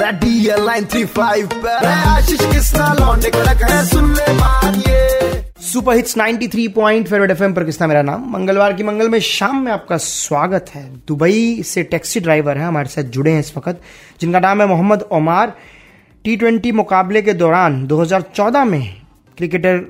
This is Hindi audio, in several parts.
Ready line three five Ashish Kisna लौंडे कड़क है, सुन ले सुपर हिट्स 93 थ्री पॉइंट पर मेरा नाम? मंगलवार की मंगल में शाम में आपका स्वागत है। दुबई से टैक्सी ड्राइवर है, हमारे साथ जुड़े हैं इस वक्त, जिनका नाम है मोहम्मद ओमार। टी ट्वेंटी मुकाबले के दौरान 2014 में क्रिकेटर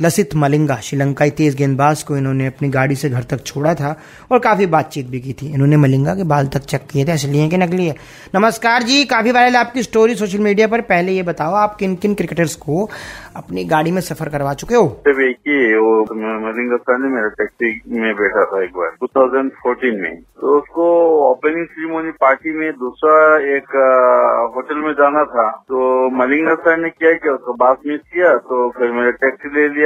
लसित मलिंगा, श्रीलंकाई तेज गेंदबाज को इन्होंने अपनी गाड़ी से घर तक छोड़ा था और काफ़ी बातचीत भी की थी। इन्होंने मलिंगा के बाल तक चेक किए थे असली है कि नकली है। नमस्कार जी, काफ़ी वायरल आपकी स्टोरी सोशल मीडिया पर। पहले ये बताओ, आप किन किन क्रिकेटर्स को अपनी गाड़ी में सफ़र करवा चुके हो? वो मलिंगा ने मेरा टैक्सी में बैठा था एक बार 2014 में। तो उसको ओपनिंग सेरेमनी पार्टी में दूसरा एक होटल में जाना था। तो मलिंगा सर ने क्या किया, उसको बात मिस किया तो फिर मेरा टैक्सी ले लिया।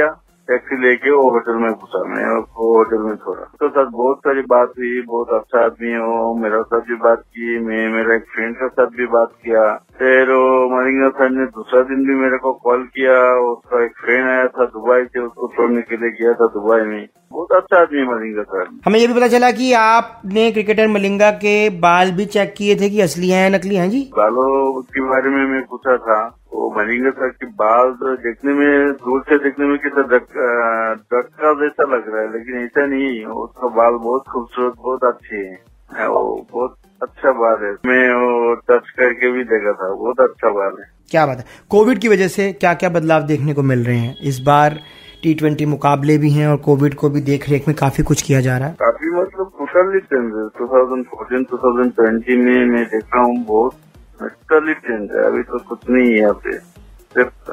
टैक्सी लेके वो होटल में घुसा मैं वो होटल में छोड़ा। तो साथ बहुत सारी बात हुई, बहुत अच्छा आदमी हो मेरा साथ भी बात की, मैं, मेरा एक फ्रेंड के साथ भी बात किया। फिर वो मरिंगा सर ने दूसरा दिन भी मेरे को कॉल किया, उसका एक फ्रेंड आया था, दुबई से, उसको छोड़ने के लिए गया था दुबई में। बहुत अच्छा आदमी है मलिंगा सर हमें ये भी पता चला कि आपने क्रिकेटर मलिंगा के बाल भी चेक किए थे कि असली हैं नकली हैं जी? बालों के बारे में मैं पूछा था। वो मलिंगा सर की बाल देखने में दूर से देखने में कितना डक्का जैसा लग रहा है लेकिन ऐसा नहीं उसका बाल बहुत खूबसूरत बहुत अच्छे है। वो बहुत अच्छा बाल है। मैं वो टच करके भी देखा था। बहुत अच्छा बाल है। क्या बात है। कोविड की वजह से क्या क्या बदलाव देखने को मिल रहे हैं? इस बार टी ट्वेंटी मुकाबले भी हैं और कोविड को भी देख रेख में काफ़ी कुछ किया जा रहा है। काफ़ी मतलब टोटली चेंज है। Two thousand fourteen two thousand twenty में मैं देखा हूँ बहुत टोटली चेंज है। अभी तो कुछ नहीं है यहाँ पे सिर्फ़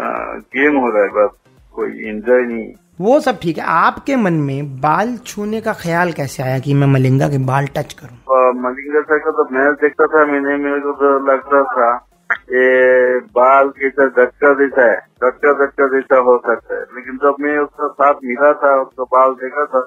गेम हो रहा है बस। कोई एंजॉय नहीं। वो सब ठीक है। आपके मन में बाल छूने का ख्याल कैसे आया कि मैं मलिंगा के बाल टच करूँ? मलिंगा सर का तो मैच देखता था मैंने मेरे को तो लगता था ये बाल कैसे धक्का देता है, धक्का धक्का देता हो सकता है। लेकिन जब मैं उसका साथ मिला था, उसका बाल देखा था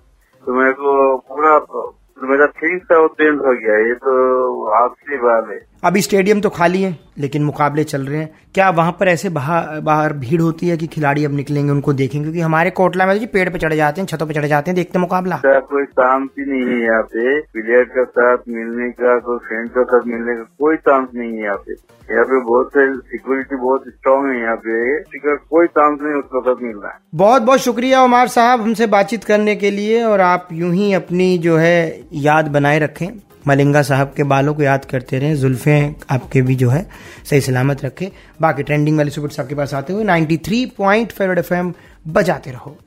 तो मेरे को पूरा तो मेरा थिंक था वो चेंज हो गया, ये तो आपसी बाल है। अभी स्टेडियम तो खाली है। लेकिन मुकाबले चल रहे हैं। क्या वहाँ पर ऐसे बाहर बाहर भीड़ होती है कि खिलाड़ी अब निकलेंगे उनको देखेंगे क्योंकि हमारे कोटला में तो जी पेड़ पे चढ़े जाते हैं छतों पे चढ़े जाते हैं देखते मुकाबला। कोई ही नहीं है यहाँ पे। प्लेयर का साथ मिलने का कोई फ्रेंड का साथ मिलने का कोई चांस नहीं है यहाँ पे। यहाँ पे बहुत सिक्योरिटी बहुत स्ट्रांग है यहाँ पे। कोई चांस नहीं उसका साथ मिल रहा है। बहुत बहुत शुक्रिया उमार साहब हमसे बातचीत करने के लिए और आप यूँ ही अपनी जो है याद बनाए रखें। मलिंगा साहब के बालों को याद करते रहें, जुल्फे आपके भी जो है सही सलामत रखें। बाकी ट्रेंडिंग वाले सुपर आपके पास आते हुए 93 पॉइंट फेवरेट एफ़ बजाते रहो।